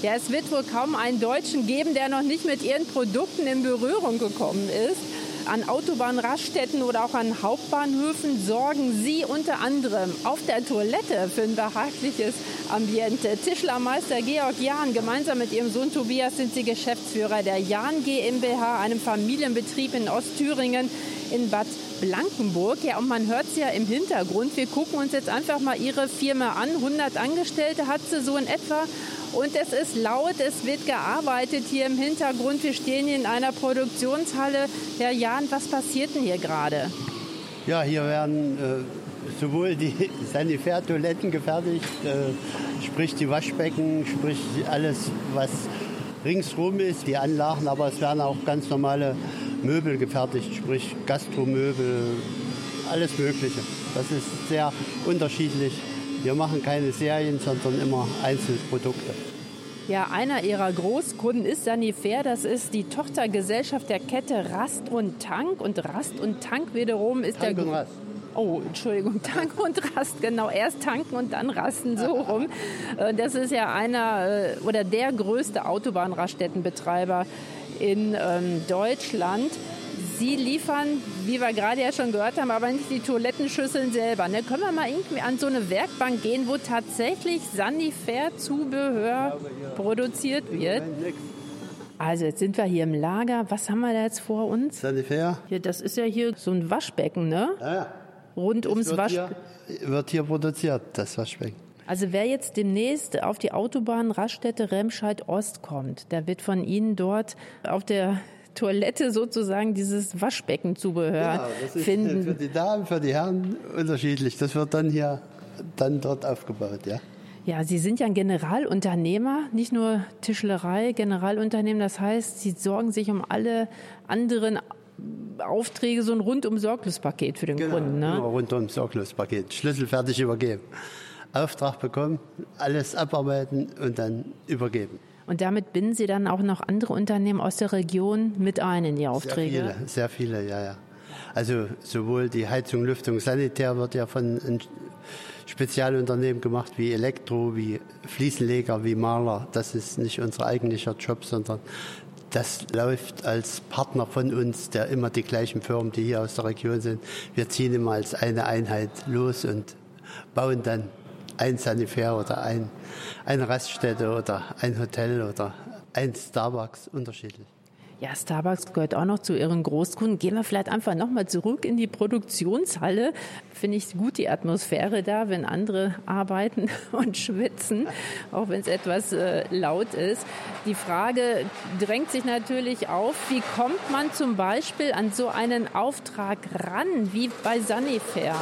Ja, es wird wohl kaum einen Deutschen geben, der noch nicht mit ihren Produkten in Berührung gekommen ist. An Autobahnraststätten oder auch an Hauptbahnhöfen sorgen Sie unter anderem auf der Toilette für ein behagliches Ambiente. Tischlermeister Georg Jahn, gemeinsam mit ihrem Sohn Tobias sind Sie Geschäftsführer der Jahn GmbH, einem Familienbetrieb in Ostthüringen in Bad Blankenburg. Ja, und man hört es ja im Hintergrund. Wir gucken uns jetzt einfach mal Ihre Firma an. 100 Angestellte hat sie so in etwa. Und es ist laut, es wird gearbeitet hier im Hintergrund. Wir stehen hier in einer Produktionshalle. Herr Jahn, was passiert denn hier gerade? Ja, hier werden äh, sowohl die Sanitärtoiletten gefertigt, äh, sprich die Waschbecken, sprich alles, was ringsrum ist, die Anlagen, aber es werden auch ganz normale Möbel gefertigt, sprich Gastromöbel, alles Mögliche. Das ist sehr unterschiedlich. Wir machen keine Serien, sondern immer Einzelprodukte. Ja, einer ihrer Großkunden ist Sanifair. Das ist die Tochtergesellschaft der Kette Rast und Tank. Und Rast und Tank wiederum ist Tank der. Und Rast. Oh, Entschuldigung, Tank und Rast, genau. Erst tanken und dann rasten, so rum. Äh, das ist ja einer äh, oder der größte Autobahnraststättenbetreiber in ähm, Deutschland. Sie liefern, wie wir gerade ja schon gehört haben, aber nicht die Toilettenschüsseln selber. Ne? Können wir mal irgendwie an so eine Werkbank gehen, wo tatsächlich Sanifair-Zubehör produziert wird? Also jetzt sind wir hier im Lager. Was haben wir da jetzt vor uns? Sanifair. Hier, das ist ja hier so ein Waschbecken, ne? Ja, ja. Rund Das ums Waschbecken. wird hier produziert, das Waschbecken. Also wer jetzt demnächst auf die Autobahn Raststätte Remscheid Ost kommt, der wird von Ihnen dort auf der Toilette sozusagen dieses Waschbeckenzubehör das ist finden. für die Damen, für die Herren unterschiedlich. Das wird dann hier dann dort aufgebaut, ja. Ja, Sie sind ja ein Generalunternehmer, nicht nur Tischlerei, Generalunternehmen. Das heißt, Sie sorgen sich um alle anderen Aufträge, so ein rundum Sorglospaket für den Kunden. Immer Ne? rund ums Sorglospaket. Schlüssel fertig übergeben. Auftrag bekommen, alles abarbeiten und dann übergeben. Und damit binden Sie dann auch noch andere Unternehmen aus der Region mit ein in die Sehr Aufträge. viele, sehr viele, ja, ja. Also sowohl die Heizung, Lüftung, Sanitär wird ja von Spezialunternehmen gemacht wie Elektro, wie Fliesenleger, wie Maler. Das ist nicht unser eigentlicher Job, sondern das läuft als Partner von uns, der immer die gleichen Firmen, die hier aus der Region sind. Wir ziehen immer als eine Einheit los und bauen dann ein Sanifair oder ein, eine Raststätte oder ein Hotel oder ein Starbucks unterschiedlich. Ja, Starbucks gehört auch noch zu Ihren Großkunden. Gehen wir vielleicht einfach nochmal zurück in die Produktionshalle. Finde ich gut die Atmosphäre da, wenn andere arbeiten und schwitzen, auch wenn es etwas äh, laut ist. Die Frage drängt sich natürlich auf, wie kommt man zum Beispiel an so einen Auftrag ran, wie bei Sanifair?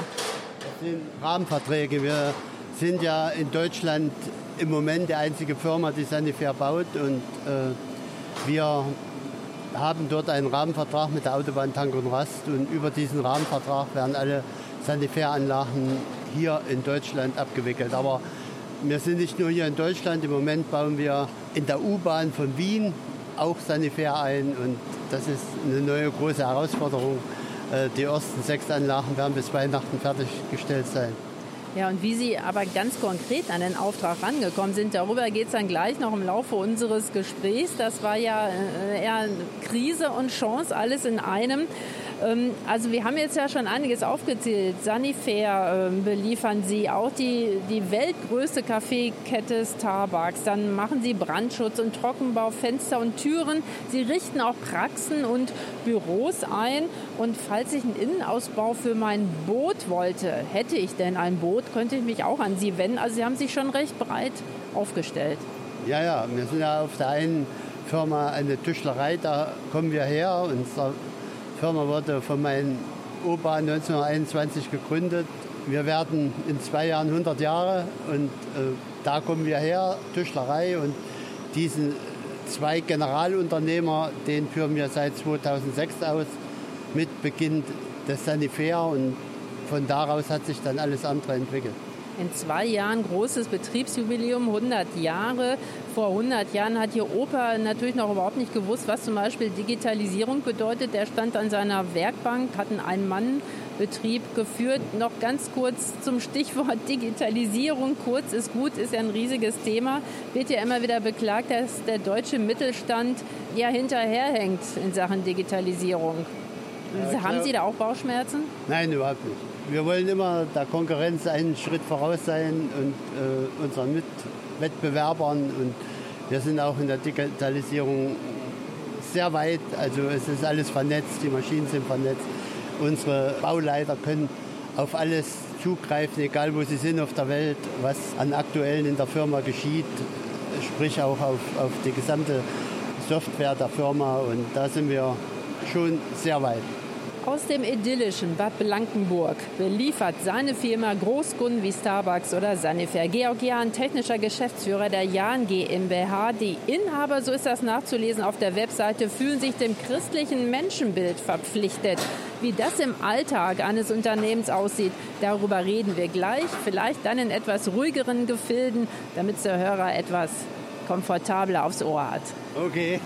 Das sind Rahmenverträge. Wir sind ja in Deutschland im Moment die einzige Firma, die Sanifair baut und äh, wir haben dort einen Rahmenvertrag mit der Autobahn Tank und Rast und über diesen Rahmenvertrag werden alle Sanitär-Anlagen hier in Deutschland abgewickelt. Aber wir sind nicht nur hier in Deutschland, im Moment bauen wir in der U-Bahn von Wien auch Sanifair ein und das ist eine neue große Herausforderung. Äh, Die ersten sechs Anlagen werden bis Weihnachten fertiggestellt sein. Ja, und wie Sie aber ganz konkret an den Auftrag rangekommen sind, darüber geht es dann gleich noch im Laufe unseres Gesprächs. Das war ja äh, eher Krise und Chance, alles in einem. Ähm, Also wir haben jetzt ja schon einiges aufgezählt. Sanifair ähm, beliefern Sie, auch die, die weltgrößte Kaffeekette Starbucks. Dann machen Sie Brandschutz und Trockenbau, Fenster und Türen. Sie richten auch Praxen und Büros ein. Und falls ich einen Innenausbau für mein Boot wollte, hätte ich denn ein Boot, könnte ich mich auch an Sie wenden. Also Sie haben sich schon recht breit aufgestellt. Ja, ja, wir sind ja auf der einen Firma eine Tischlerei, da kommen wir her. Unsere Firma wurde von meinem Opa 1921 gegründet. Wir werden in zwei Jahren 100 Jahre und äh, da kommen wir her, Tischlerei. Und diesen zwei Generalunternehmer, den führen wir seit 2006 aus, mit Beginn des Sanifair und von daraus hat sich dann alles andere entwickelt. In zwei Jahren großes Betriebsjubiläum, 100 Jahre. Vor 100 Jahren hat Ihr Opa natürlich noch überhaupt nicht gewusst, was zum Beispiel Digitalisierung bedeutet. Der stand an seiner Werkbank, hat einen Ein-Mann- Betrieb geführt. Noch ganz kurz zum Stichwort Digitalisierung. Kurz ist gut, ist ja ein riesiges Thema. Wird ja immer wieder beklagt, dass der deutsche Mittelstand ja hinterherhängt in Sachen Digitalisierung. Ja, Haben Sie da auch Bauchschmerzen? Nein, überhaupt nicht. Wir wollen immer der Konkurrenz einen Schritt voraus sein und äh, unseren Mitwettbewerbern. Und wir sind auch in der Digitalisierung sehr weit. Also es ist alles vernetzt, die Maschinen sind vernetzt. Unsere Bauleiter können auf alles zugreifen, egal wo sie sind auf der Welt, was an aktuellen in der Firma geschieht, sprich auch auf, auf die gesamte Software der Firma. Und da sind wir schon sehr weit. Aus dem idyllischen Bad Blankenburg beliefert seine Firma Großkunden wie Starbucks oder Sanifair. Georg Jahn, technischer Geschäftsführer der Jahn GmbH. Die Inhaber, so ist das nachzulesen auf der Webseite, fühlen sich dem christlichen Menschenbild verpflichtet. Wie das im Alltag eines Unternehmens aussieht, darüber reden wir gleich. Vielleicht dann in etwas ruhigeren Gefilden, damit der Hörer etwas komfortabler aufs Ohr hat. Okay.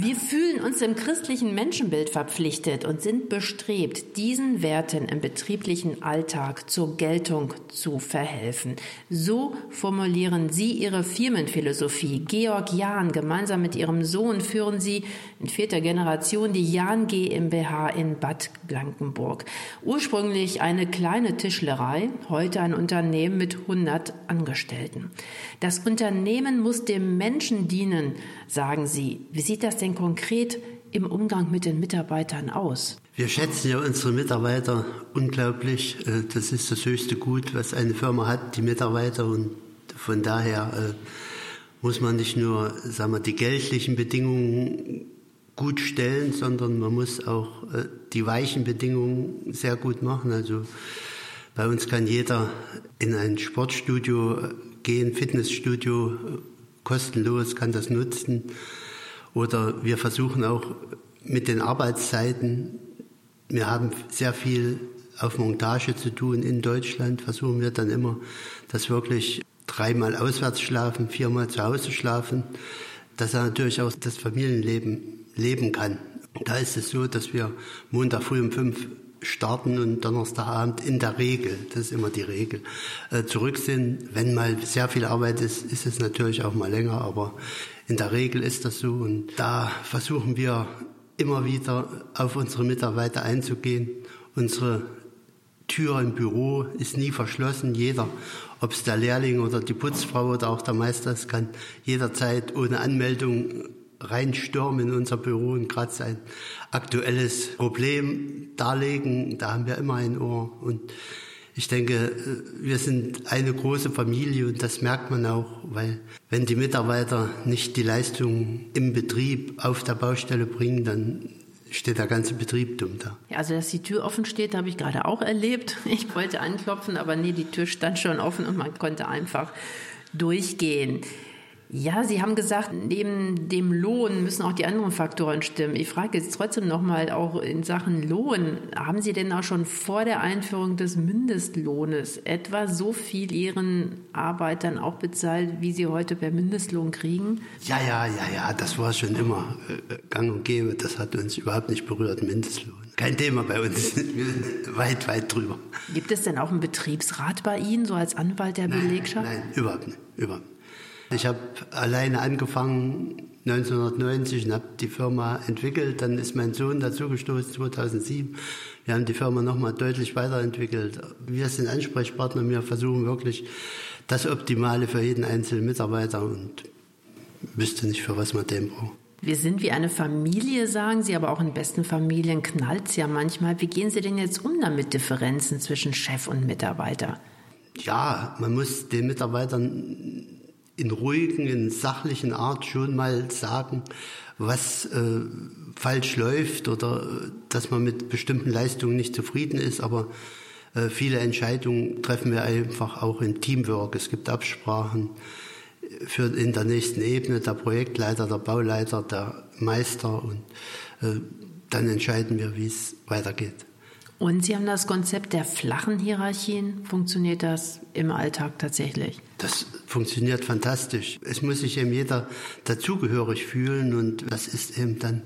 Wir fühlen uns dem christlichen Menschenbild verpflichtet und sind bestrebt, diesen Werten im betrieblichen Alltag zur Geltung zu verhelfen. So formulieren Sie Ihre Firmenphilosophie. Georg Jahn, gemeinsam mit Ihrem Sohn führen Sie in vierter Generation die Jahn GmbH in Bad Blankenburg. Ursprünglich eine kleine Tischlerei, heute ein Unternehmen mit 100 Angestellten. Das Unternehmen muss dem Menschen dienen, sagen Sie. Wie sieht das denn denn konkret im Umgang mit den Mitarbeitern aus? Wir schätzen ja unsere Mitarbeiter unglaublich. Äh, das ist das höchste Gut, was eine Firma hat, die Mitarbeiter. Und von daher äh, muss man nicht nur sagen wir, die geldlichen Bedingungen gut stellen, sondern man muss auch äh, die weichen Bedingungen sehr gut machen. Also bei uns kann jeder in ein Sportstudio gehen, Fitnessstudio, kostenlos kann das nutzen. Oder wir versuchen auch mit den Arbeitszeiten, wir haben sehr viel auf Montage zu tun in Deutschland, versuchen wir dann immer, dass wirklich dreimal auswärts schlafen, viermal zu Hause schlafen, dass er natürlich auch das Familienleben leben kann. Da ist es so, dass wir Montag früh um fünf starten und Donnerstagabend in der Regel, das ist immer die Regel, äh, zurück sind. Wenn mal sehr viel Arbeit ist, ist es natürlich auch mal länger, aber in der Regel ist das so und da versuchen wir immer wieder auf unsere Mitarbeiter einzugehen. Unsere Tür im Büro ist nie verschlossen. Jeder, ob es der Lehrling oder die Putzfrau oder auch der Meister ist, kann jederzeit ohne Anmeldung reinstürmen in unser Büro und gerade sein aktuelles Problem darlegen. Da haben wir immer ein Ohr und ich denke, äh, wir sind eine große Familie und das merkt man auch, weil wenn die Mitarbeiter nicht die Leistung im Betrieb auf der Baustelle bringen, dann steht der ganze Betrieb dumm da. Ja, also dass die Tür offen steht, habe ich gerade auch erlebt. Ich wollte anklopfen, aber nee, die Tür stand schon offen und man konnte einfach durchgehen. Ja, Sie haben gesagt, neben dem Lohn müssen auch die anderen Faktoren stimmen. Ich frage jetzt trotzdem nochmal auch in Sachen Lohn. Haben Sie denn auch schon vor der Einführung des Mindestlohnes etwa so viel Ihren Arbeitern auch bezahlt, wie Sie heute per Mindestlohn kriegen? Ja, ja, ja, ja, das war schon immer äh, gang und gäbe. Das hat uns überhaupt nicht berührt, Mindestlohn. Kein Thema bei uns. Wir sind weit, weit drüber. Gibt es denn auch einen Betriebsrat bei Ihnen, so als Anwalt der nein, Belegschaft? Nein, nein, überhaupt nicht. Überhaupt nicht. Ich habe alleine angefangen 1990 und habe die Firma entwickelt. Dann ist mein Sohn dazugestoßen 2007. Wir haben die Firma nochmal deutlich weiterentwickelt. Wir sind Ansprechpartner. Wir versuchen wirklich das Optimale für jeden einzelnen Mitarbeiter und wüsste nicht, für was man den braucht. Wir sind wie eine Familie, sagen Sie, aber auch in besten Familien knallt es ja manchmal. Wie gehen Sie denn jetzt um damit Differenzen zwischen Chef und Mitarbeiter? Ja, man muss den Mitarbeitern in ruhigen, in sachlichen Art schon mal sagen, was äh, falsch läuft oder äh, dass man mit bestimmten Leistungen nicht zufrieden ist, aber äh, viele Entscheidungen treffen wir einfach auch in Teamwork. Es gibt Absprachen für in der nächsten Ebene, der Projektleiter, der Bauleiter, der Meister und äh, dann entscheiden wir, wie es weitergeht. Und Sie haben das Konzept der flachen Hierarchien. Funktioniert das im Alltag tatsächlich? Das funktioniert fantastisch. Es muss sich eben jeder dazugehörig fühlen und das ist eben dann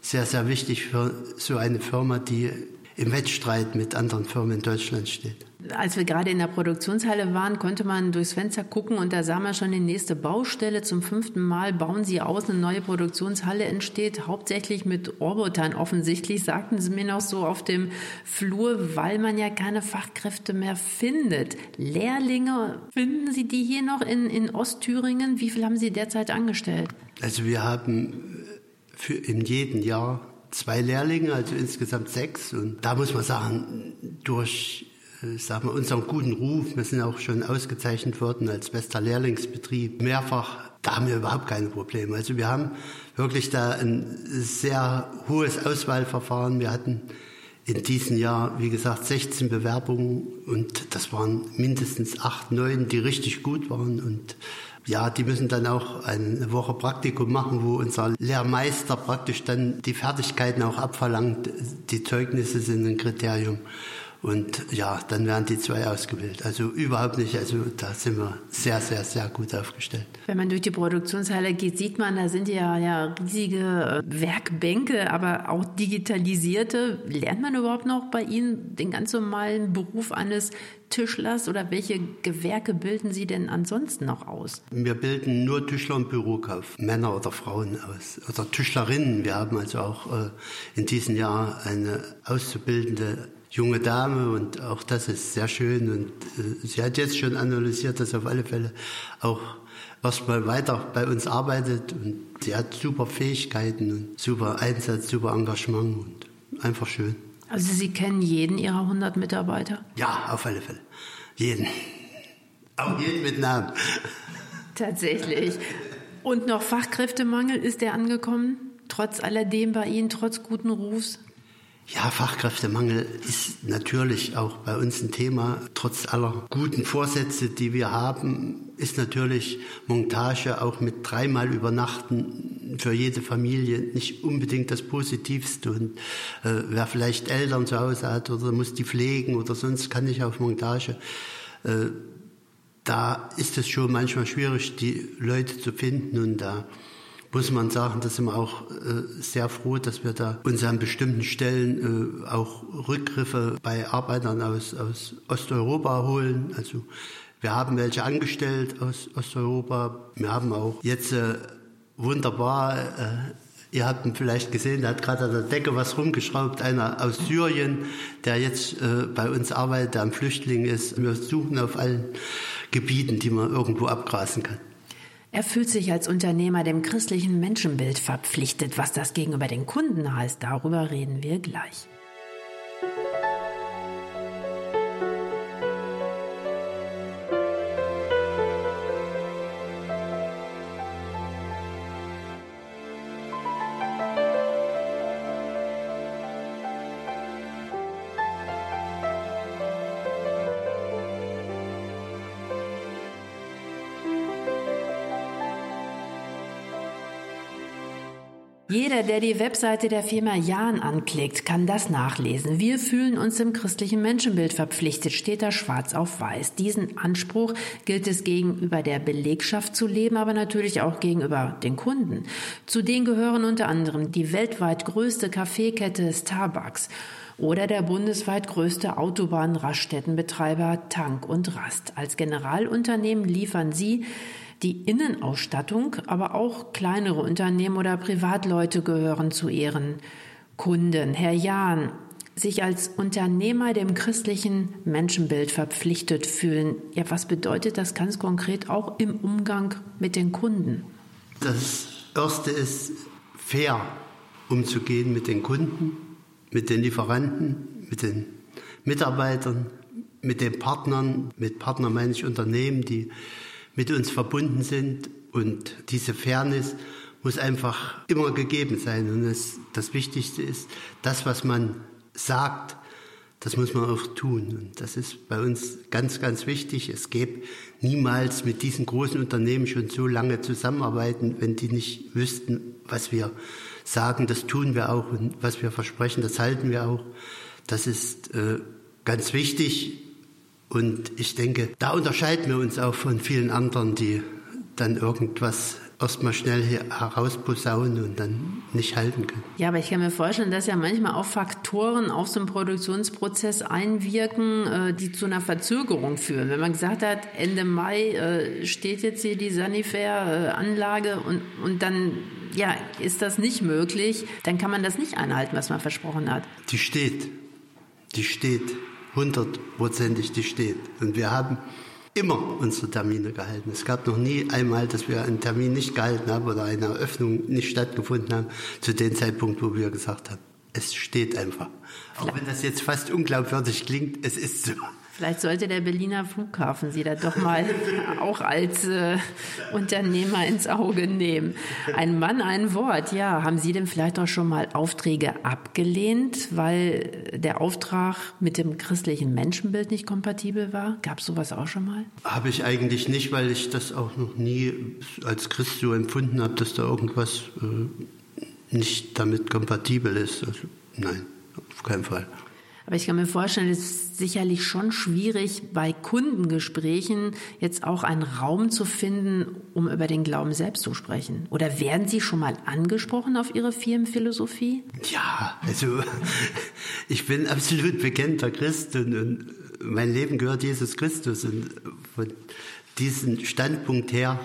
sehr, sehr wichtig für so eine Firma, die im Wettstreit mit anderen Firmen in Deutschland steht. Als wir gerade in der Produktionshalle waren, konnte man durchs Fenster gucken und da sah man schon die nächste Baustelle. Zum fünften Mal bauen sie aus, eine neue Produktionshalle entsteht, hauptsächlich mit Robotern offensichtlich, sagten sie mir noch so auf dem Flur, weil man ja keine Fachkräfte mehr findet. Lehrlinge, finden Sie die hier noch in, in Ostthüringen? Wie viel haben Sie derzeit angestellt? Also wir haben für in jedem Jahr zwei Lehrlinge, also insgesamt sechs. Und da muss man sagen, durch äh, sagen wir, unseren guten Ruf, wir sind auch schon ausgezeichnet worden als bester Lehrlingsbetrieb, mehrfach, da haben wir überhaupt keine Probleme. Also wir haben wirklich da ein sehr hohes Auswahlverfahren. Wir hatten in diesem Jahr, wie gesagt, 16 Bewerbungen und das waren mindestens acht, neun, die richtig gut waren und ja, die müssen dann auch eine Woche Praktikum machen, wo unser Lehrmeister praktisch dann die Fertigkeiten auch abverlangt. Die Zeugnisse sind ein Kriterium. Und ja, dann werden die zwei ausgebildet. Also überhaupt nicht. Also da sind wir sehr, sehr, sehr gut aufgestellt. Wenn man durch die Produktionshalle geht, sieht man, da sind ja, ja riesige äh, Werkbänke, aber auch digitalisierte. Lernt man überhaupt noch bei Ihnen den ganz normalen Beruf eines Tischlers oder welche Gewerke bilden Sie denn ansonsten noch aus? Wir bilden nur Tischler und Bürokauf, Männer oder Frauen aus oder Tischlerinnen. Wir haben also auch äh, in diesem Jahr eine auszubildende junge Dame und auch das ist sehr schön und äh, sie hat jetzt schon analysiert, dass auf alle Fälle auch erstmal weiter bei uns arbeitet und sie hat super Fähigkeiten und super Einsatz, super Engagement und einfach schön. Also Sie kennen jeden Ihrer 100 Mitarbeiter? Ja, auf alle Fälle. Jeden. Auch jeden mit Namen. Tatsächlich. Und noch Fachkräftemangel, ist der angekommen? Trotz alledem bei Ihnen, trotz guten Rufs? Ja, Fachkräftemangel ist natürlich auch bei uns ein Thema. Trotz aller guten Vorsätze, die wir haben, ist natürlich Montage auch mit dreimal Übernachten für jede Familie nicht unbedingt das Positivste. Und äh, wer vielleicht Eltern zu Hause hat oder muss die pflegen oder sonst kann nicht auf Montage, äh, da ist es schon manchmal schwierig, die Leute zu finden und da muss man sagen, da sind wir auch äh, sehr froh, dass wir da uns an bestimmten Stellen äh, auch Rückgriffe bei Arbeitern aus, aus Osteuropa holen. Also wir haben welche angestellt aus Osteuropa. Wir haben auch jetzt äh, wunderbar, ihr habt ihn vielleicht gesehen, der hat gerade an der Decke was rumgeschraubt, einer aus Syrien, der jetzt äh, bei uns arbeitet, der ein Flüchtling ist. Wir suchen auf allen Gebieten, die man irgendwo abgrasen kann. Er fühlt sich als Unternehmer dem christlichen Menschenbild verpflichtet. Was das gegenüber den Kunden heißt, darüber reden wir gleich. Jeder, der die Webseite der Firma Jahn anklickt, kann das nachlesen. Wir fühlen uns dem christlichen Menschenbild verpflichtet, steht da schwarz auf weiß. Diesen Anspruch gilt es gegenüber der Belegschaft zu leben, aber natürlich auch gegenüber den Kunden. Zu denen gehören unter anderem die weltweit größte Kaffeekette Starbucks oder der bundesweit größte Autobahn-Raststättenbetreiber Tank und Rast. Als Generalunternehmen liefern sie die Innenausstattung, aber auch kleinere Unternehmen oder Privatleute gehören zu ihren Kunden. Herr Jahn, sich als Unternehmer dem christlichen Menschenbild verpflichtet fühlen. Ja, was bedeutet das ganz konkret auch im Umgang mit den Kunden? Das Erste ist, fair umzugehen mit den Kunden, mit den Lieferanten, mit den Mitarbeitern, mit den Partnern. Mit Partnern meine ich Unternehmen, die mit uns verbunden sind. Und diese Fairness muss einfach immer gegeben sein. Und das, das Wichtigste ist, das, was man sagt, das muss man auch tun. Und das ist bei uns ganz, ganz wichtig. Es gäbe niemals mit diesen großen Unternehmen schon so lange zusammenarbeiten, wenn die nicht wüssten, was wir sagen, das tun wir auch und was wir versprechen, das halten wir auch. Das ist äh, ganz wichtig. Und ich denke, da unterscheiden wir uns auch von vielen anderen, die dann irgendwas erstmal schnell herausposaunen und dann nicht halten können. Ja, aber ich kann mir vorstellen, dass ja manchmal auch Faktoren auf so einen Produktionsprozess einwirken, äh, die zu einer Verzögerung führen. Wenn man gesagt hat, Ende Mai äh, steht jetzt hier die Sanifair-Anlage und, und dann ja, ist das nicht möglich, dann kann man das nicht einhalten, was man versprochen hat. Die steht. Die steht. Hundertprozentig, die steht. Und wir haben immer unsere Termine gehalten. Es gab noch nie einmal, dass wir einen Termin nicht gehalten haben oder eine Eröffnung nicht stattgefunden haben, zu dem Zeitpunkt, wo wir gesagt haben, es steht einfach. Auch wenn das jetzt fast unglaubwürdig klingt, es ist so. Vielleicht sollte der Berliner Flughafen Sie da doch mal auch als äh, Unternehmer ins Auge nehmen. Ein Mann, ein Wort. Ja, haben Sie denn vielleicht auch schon mal Aufträge abgelehnt, weil der Auftrag mit dem christlichen Menschenbild nicht kompatibel war? Gab es sowas auch schon mal? Habe ich eigentlich nicht, weil ich das auch noch nie als Christ so empfunden habe, dass da irgendwas äh, nicht damit kompatibel ist. Also, nein, auf keinen Fall. Aber ich kann mir vorstellen, es ist sicherlich schon schwierig, bei Kundengesprächen jetzt auch einen Raum zu finden, um über den Glauben selbst zu sprechen. Oder werden Sie schon mal angesprochen auf Ihre Firmenphilosophie? Ja, also ich bin absolut bekennter Christ und, mein Leben gehört Jesus Christus. Und von diesem Standpunkt her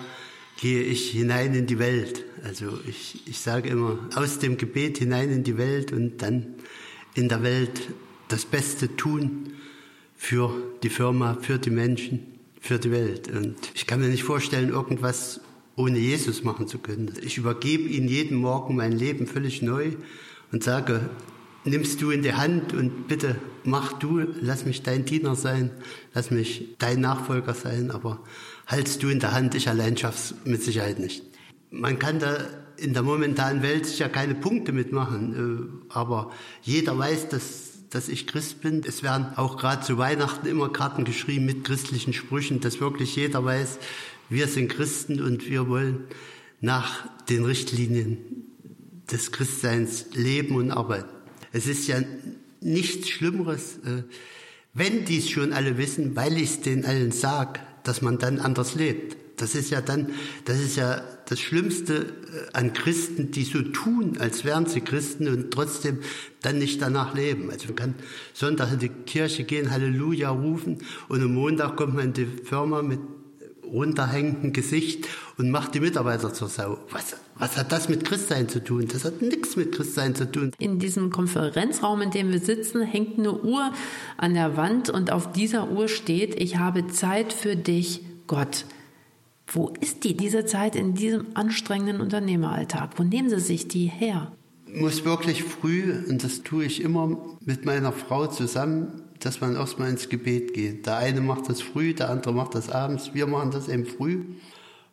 gehe ich hinein in die Welt. Also ich, ich sage immer, aus dem Gebet hinein in die Welt und dann in der Welt das Beste tun für die Firma, für die Menschen, für die Welt. Und ich kann mir nicht vorstellen, irgendwas ohne Jesus machen zu können. Ich übergebe ihm jeden Morgen mein Leben völlig neu und sage, nimmst du in die Hand und bitte mach du, lass mich dein Diener sein, lass mich dein Nachfolger sein, aber haltst du in der Hand, ich allein schaff's mit Sicherheit nicht. Man kann da in der momentanen Welt sicher keine Punkte mitmachen, äh, aber jeder weiß, dass dass ich Christ bin. Es werden auch gerade zu Weihnachten immer Karten geschrieben mit christlichen Sprüchen, dass wirklich jeder weiß, wir sind Christen und wir wollen nach den Richtlinien des Christseins leben und arbeiten. Es ist ja nichts Schlimmeres, äh, wenn dies schon alle wissen, weil ich es den allen sag, dass man dann anders lebt. Das ist ja dann, das ist ja das Schlimmste äh, an Christen, die so tun, als wären sie Christen und trotzdem dann nicht danach leben. Also man kann Sonntag in die Kirche gehen, Halleluja rufen und am Montag kommt man in die Firma mit runterhängendem Gesicht und macht die Mitarbeiter zur Sau. Was, was hat das mit Christsein zu tun? Das hat nichts mit Christsein zu tun. In diesem Konferenzraum, in dem wir sitzen, hängt eine Uhr an der Wand und auf dieser Uhr steht, ich habe Zeit für dich, Gott. Wo ist die, diese Zeit in diesem anstrengenden Unternehmeralltag? Wo nehmen Sie sich die her? Muss wirklich früh, und das tue ich immer mit meiner Frau zusammen, dass man erstmal ins Gebet geht. Der eine macht das früh, der andere macht das abends. Wir machen das eben früh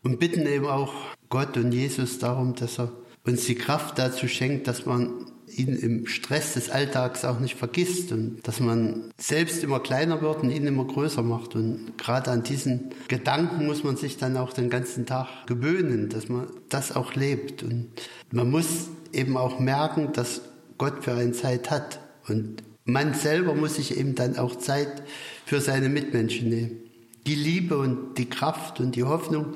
und bitten eben auch Gott und Jesus darum, dass er uns die Kraft dazu schenkt, dass man ihn im Stress des Alltags auch nicht vergisst und dass man selbst immer kleiner wird und ihn immer größer macht. Und gerade an diesen Gedanken muss man sich dann auch den ganzen Tag gewöhnen, dass man das auch lebt. Und man muss eben auch merken, dass Gott für eine Zeit hat. Und man selber muss sich eben dann auch Zeit für seine Mitmenschen nehmen. Die Liebe und die Kraft und die Hoffnung,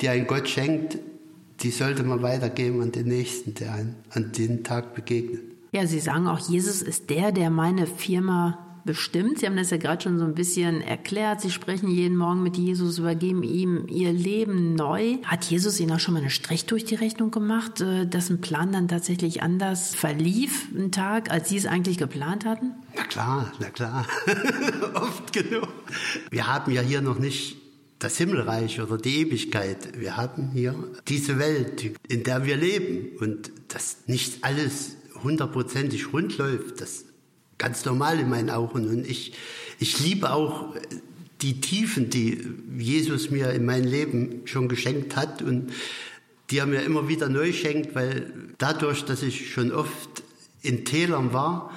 die ein Gott schenkt, die sollte man weitergeben an den Nächsten, der an, an den Tag begegnet. Ja, Sie sagen auch, Jesus ist der, der meine Firma bestimmt. Sie haben das ja gerade schon so ein bisschen erklärt. Sie sprechen jeden Morgen mit Jesus, übergeben ihm ihr Leben neu. Hat Jesus Ihnen auch schon mal einen Strich durch die Rechnung gemacht, äh, dass ein Plan dann tatsächlich anders verlief, ein Tag, als Sie es eigentlich geplant hatten? Na klar, na klar. Oft genug. Wir haben ja hier noch nicht das Himmelreich oder die Ewigkeit. Wir haben hier diese Welt, in der wir leben und dass nicht alles hundertprozentig rund läuft, das ganz normal in meinen Augen. Und ich, ich liebe auch die Tiefen, die Jesus mir in mein Leben schon geschenkt hat und die er mir immer wieder neu schenkt, weil dadurch, dass ich schon oft in Tälern war,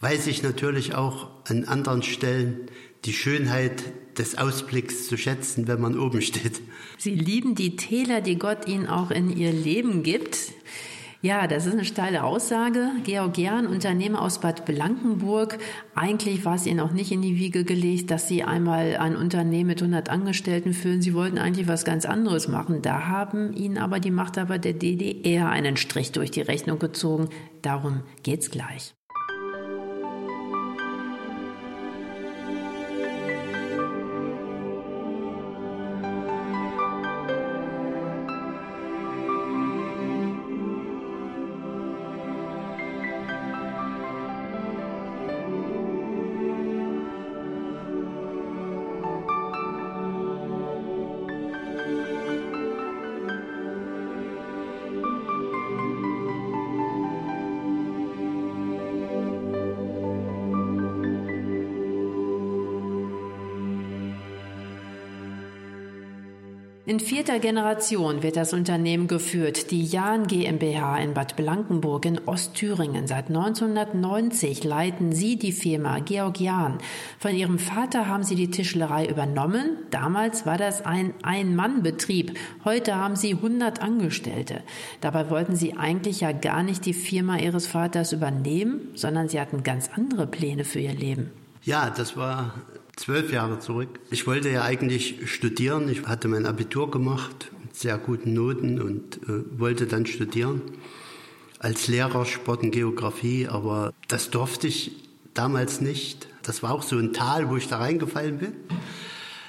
weiß ich natürlich auch an anderen Stellen die Schönheit des Ausblicks zu schätzen, wenn man oben steht. Sie lieben die Täler, die Gott Ihnen auch in Ihr Leben gibt. Ja, das ist eine steile Aussage. Georg Jahn, Unternehmer aus Bad Blankenburg. Eigentlich war es Ihnen auch nicht in die Wiege gelegt, dass Sie einmal ein Unternehmen mit 100 Angestellten führen. Sie wollten eigentlich was ganz anderes machen. Da haben Ihnen aber die Machthaber der DDR einen Strich durch die Rechnung gezogen. Darum geht's gleich. In vierter Generation wird das Unternehmen geführt, die Jahn GmbH in Bad Blankenburg in Ostthüringen. Seit 1990 leiten Sie die Firma Georg Jahn. Von Ihrem Vater haben Sie die Tischlerei übernommen. Damals war das ein Ein-Mann-Betrieb. Heute haben Sie 100 Angestellte. Dabei wollten Sie eigentlich ja gar nicht die Firma Ihres Vaters übernehmen, sondern Sie hatten ganz andere Pläne für Ihr Leben. Ja, das war zwölf Jahre zurück. Ich wollte ja eigentlich studieren. Ich hatte mein Abitur gemacht mit sehr guten Noten und äh, wollte dann studieren als Lehrer Sport und Geografie, aber das durfte ich damals nicht. Das war auch so ein Tal, wo ich da reingefallen bin,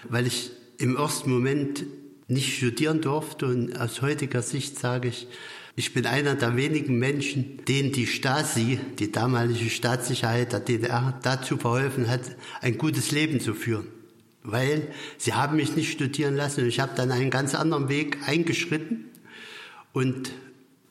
weil ich im ersten Moment nicht studieren durfte und aus heutiger Sicht sage ich, ich bin einer der wenigen Menschen, denen die Stasi, die damalige Staatssicherheit der DDR, dazu verholfen hat, ein gutes Leben zu führen. Weil sie haben mich nicht studieren lassen und ich habe dann einen ganz anderen Weg eingeschritten und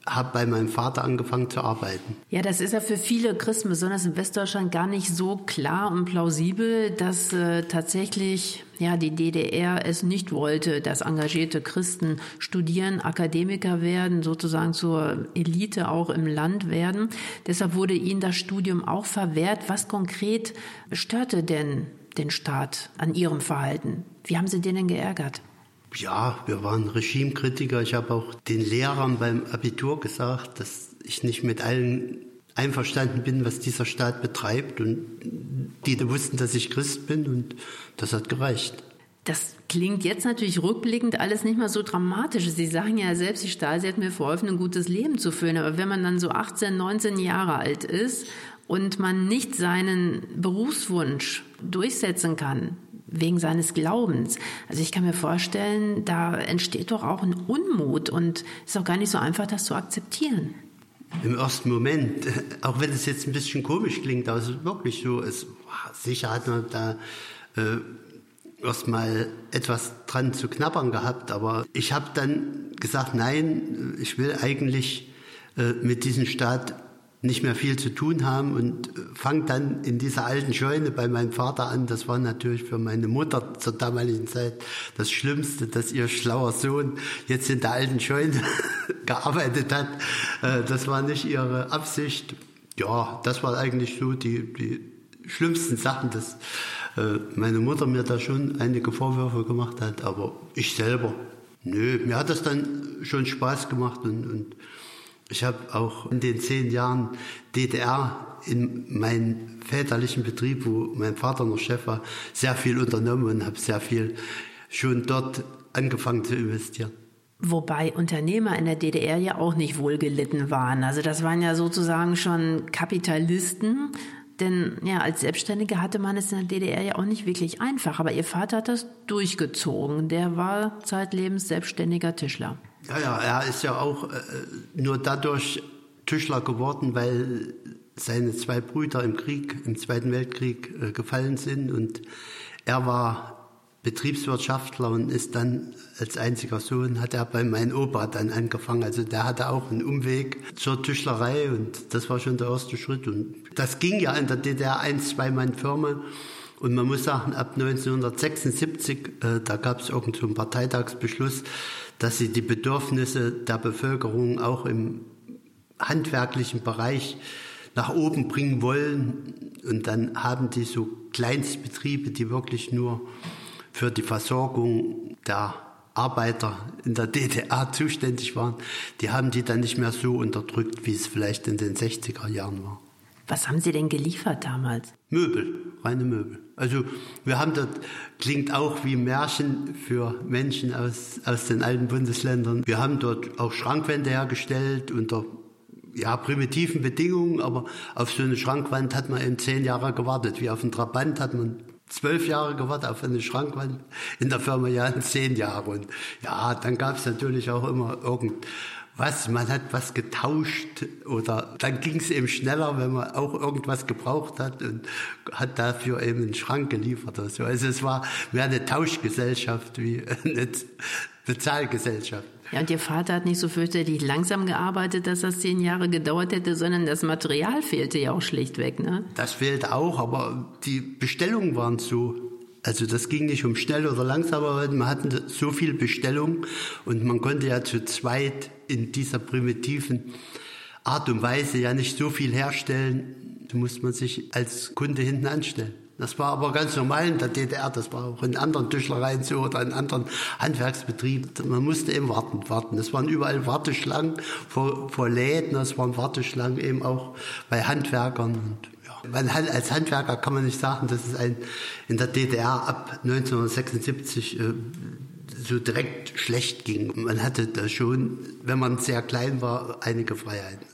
habe bei meinem Vater angefangen zu arbeiten. Ja, das ist ja für viele Christen, besonders in Westdeutschland, gar nicht so klar und plausibel, dass äh, tatsächlich ja die DDR es nicht wollte, dass engagierte Christen studieren, Akademiker werden, sozusagen zur Elite auch im Land werden. Deshalb wurde ihnen das Studium auch verwehrt. Was konkret störte denn den Staat an ihrem Verhalten? Wie haben Sie den denn geärgert? Ja, wir waren Regimekritiker. Ich habe auch den Lehrern beim Abitur gesagt, dass ich nicht mit allen einverstanden bin, was dieser Staat betreibt. Und die wussten, dass ich Christ bin und das hat gereicht. Das klingt jetzt natürlich rückblickend alles nicht mal so dramatisch. Sie sagen ja selbst, die Stasi hat mir verholfen, ein gutes Leben zu führen. Aber wenn man dann so 18, 19 Jahre alt ist und man nicht seinen Berufswunsch durchsetzen kann, wegen seines Glaubens. Also ich kann mir vorstellen, da entsteht doch auch ein Unmut und es ist auch gar nicht so einfach, das zu akzeptieren. Im ersten Moment, auch wenn es jetzt ein bisschen komisch klingt, aber es ist wirklich so, es, sicher hat man da äh, erstmal etwas dran zu knabbern gehabt, aber ich habe dann gesagt, nein, ich will eigentlich äh, mit diesem Staat nicht mehr viel zu tun haben und äh, fangt dann in dieser alten Scheune bei meinem Vater an. Das war natürlich für meine Mutter zur damaligen Zeit das Schlimmste, dass ihr schlauer Sohn jetzt in der alten Scheune gearbeitet hat. Äh, das war nicht ihre Absicht. Ja, das war eigentlich so die, die schlimmsten Sachen, dass äh, meine Mutter mir da schon einige Vorwürfe gemacht hat, aber ich selber, nö, mir hat das dann schon Spaß gemacht und, und ich habe auch in den zehn Jahren DDR in meinem väterlichen Betrieb, wo mein Vater noch Chef war, sehr viel unternommen und habe sehr viel schon dort angefangen zu investieren. Wobei Unternehmer in der DDR ja auch nicht wohlgelitten waren. Also das waren ja sozusagen schon Kapitalisten. Denn ja, als Selbstständiger hatte man es in der DDR ja auch nicht wirklich einfach. Aber Ihr Vater hat das durchgezogen. Der war zeitlebens selbstständiger Tischler. Ja, ja, er ist ja auch äh, nur dadurch Tischler geworden, weil seine zwei Brüder im Krieg, im Zweiten Weltkrieg äh, gefallen sind und er war Betriebswirtschaftler und ist dann als einziger Sohn, hat er bei meinem Opa dann angefangen. Also der hatte auch einen Umweg zur Tischlerei und das war schon der erste Schritt. Und das ging ja in der DDR ein, zwei Mann Firma Und man muss sagen, ab 1976, äh, da gab es irgendeinen so Parteitagsbeschluss, dass sie die Bedürfnisse der Bevölkerung auch im handwerklichen Bereich nach oben bringen wollen. Und dann haben die so Kleinstbetriebe, die wirklich nur für die Versorgung der Arbeiter in der DDR zuständig waren, die haben die dann nicht mehr so unterdrückt, wie es vielleicht in den 60er Jahren war. Was haben Sie denn geliefert damals? Möbel, reine Möbel. Also wir haben dort, klingt auch wie Märchen für Menschen aus, aus den alten Bundesländern. Wir haben dort auch Schrankwände hergestellt unter ja, primitiven Bedingungen, aber auf so eine Schrankwand hat man eben zehn Jahre gewartet. Wie auf einen Trabant hat man zwölf Jahre gewartet auf eine Schrankwand in der Firma ja zehn Jahre. Und ja, dann gab es natürlich auch immer irgend was, man hat was getauscht oder dann ging es eben schneller, wenn man auch irgendwas gebraucht hat und hat dafür eben einen Schrank geliefert oder so. Also es war mehr eine Tauschgesellschaft wie eine Bezahlgesellschaft. Ja, und Ihr Vater hat nicht so fürchterlich langsam gearbeitet, dass das zehn Jahre gedauert hätte, sondern das Material fehlte ja auch schlichtweg, ne? Das fehlte auch, aber die Bestellungen waren so also das ging nicht um schnell oder langsam, aber man hatte so viel Bestellung und man konnte ja zu zweit in dieser primitiven Art und Weise ja nicht so viel herstellen. Da musste man sich als Kunde hinten anstellen. Das war aber ganz normal in der DDR, das war auch in anderen Tischlereien so oder in anderen Handwerksbetrieben. Man musste eben warten, warten. Es waren überall Warteschlangen vor, vor Läden, es waren Warteschlangen eben auch bei Handwerkern. Und man, als Handwerker kann man nicht sagen, dass es ein, in der DDR ab 1976 äh, so direkt schlecht ging. Man hatte da schon, wenn man sehr klein war, einige Freiheiten.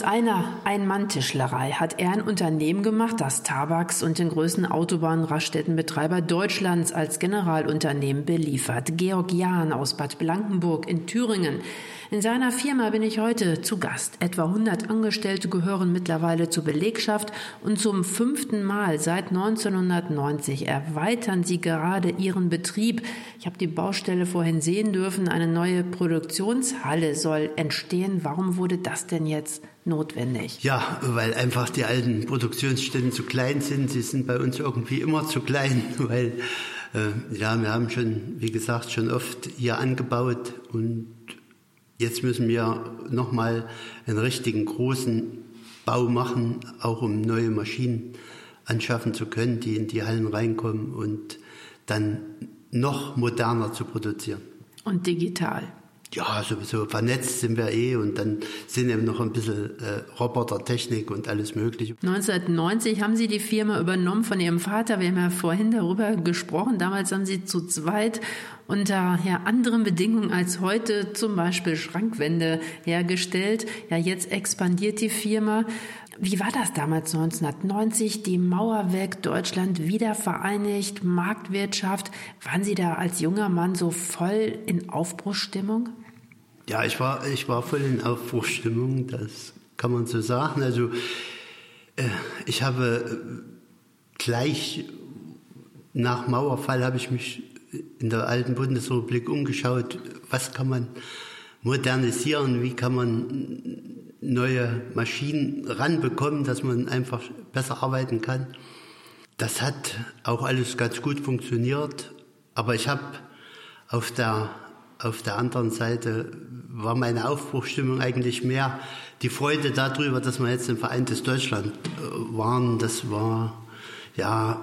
Aus einer Ein-Mann-Tischlerei hat er ein Unternehmen gemacht, das Tabaks und den größten Autobahnraststättenbetreiber Deutschlands als Generalunternehmen beliefert. Georg Jahn aus Bad Blankenburg in Thüringen. In seiner Firma bin ich heute zu Gast. Etwa 100 Angestellte gehören mittlerweile zur Belegschaft und zum fünften Mal seit 1990 erweitern sie gerade ihren Betrieb. Ich habe die Baustelle vorhin sehen dürfen. Eine neue Produktionshalle soll entstehen. Warum wurde das denn jetzt notwendig? Ja, weil einfach die alten Produktionsstätten zu klein sind. Sie sind bei uns irgendwie immer zu klein, weil äh, ja, wir haben schon, wie gesagt, schon oft hier angebaut und Jetzt müssen wir nochmal einen richtigen großen Bau machen, auch um neue Maschinen anschaffen zu können, die in die Hallen reinkommen und dann noch moderner zu produzieren. Und digital. Ja, sowieso vernetzt sind wir eh und dann sind eben noch ein bisschen äh, Robotertechnik und alles Mögliche. 1990 haben Sie die Firma übernommen von Ihrem Vater. Wir haben ja vorhin darüber gesprochen. Damals haben Sie zu zweit unter ja, anderen Bedingungen als heute zum Beispiel Schrankwände hergestellt. Ja, jetzt expandiert die Firma. Wie war das damals 1990? Die Mauer weg, Deutschland wieder vereinigt, Marktwirtschaft. Waren Sie da als junger Mann so voll in Aufbruchsstimmung? Ja, ich war, ich war voll in Aufbruchsstimmung, das kann man so sagen. Also äh, ich habe gleich nach Mauerfall habe ich mich in der alten Bundesrepublik umgeschaut, was kann man modernisieren, wie kann man neue Maschinen ranbekommen, dass man einfach besser arbeiten kann. Das hat auch alles ganz gut funktioniert, aber ich habe auf der auf der anderen Seite war meine Aufbruchstimmung eigentlich mehr die Freude darüber, dass wir jetzt im Vereintes Deutschland äh, waren. Das war ja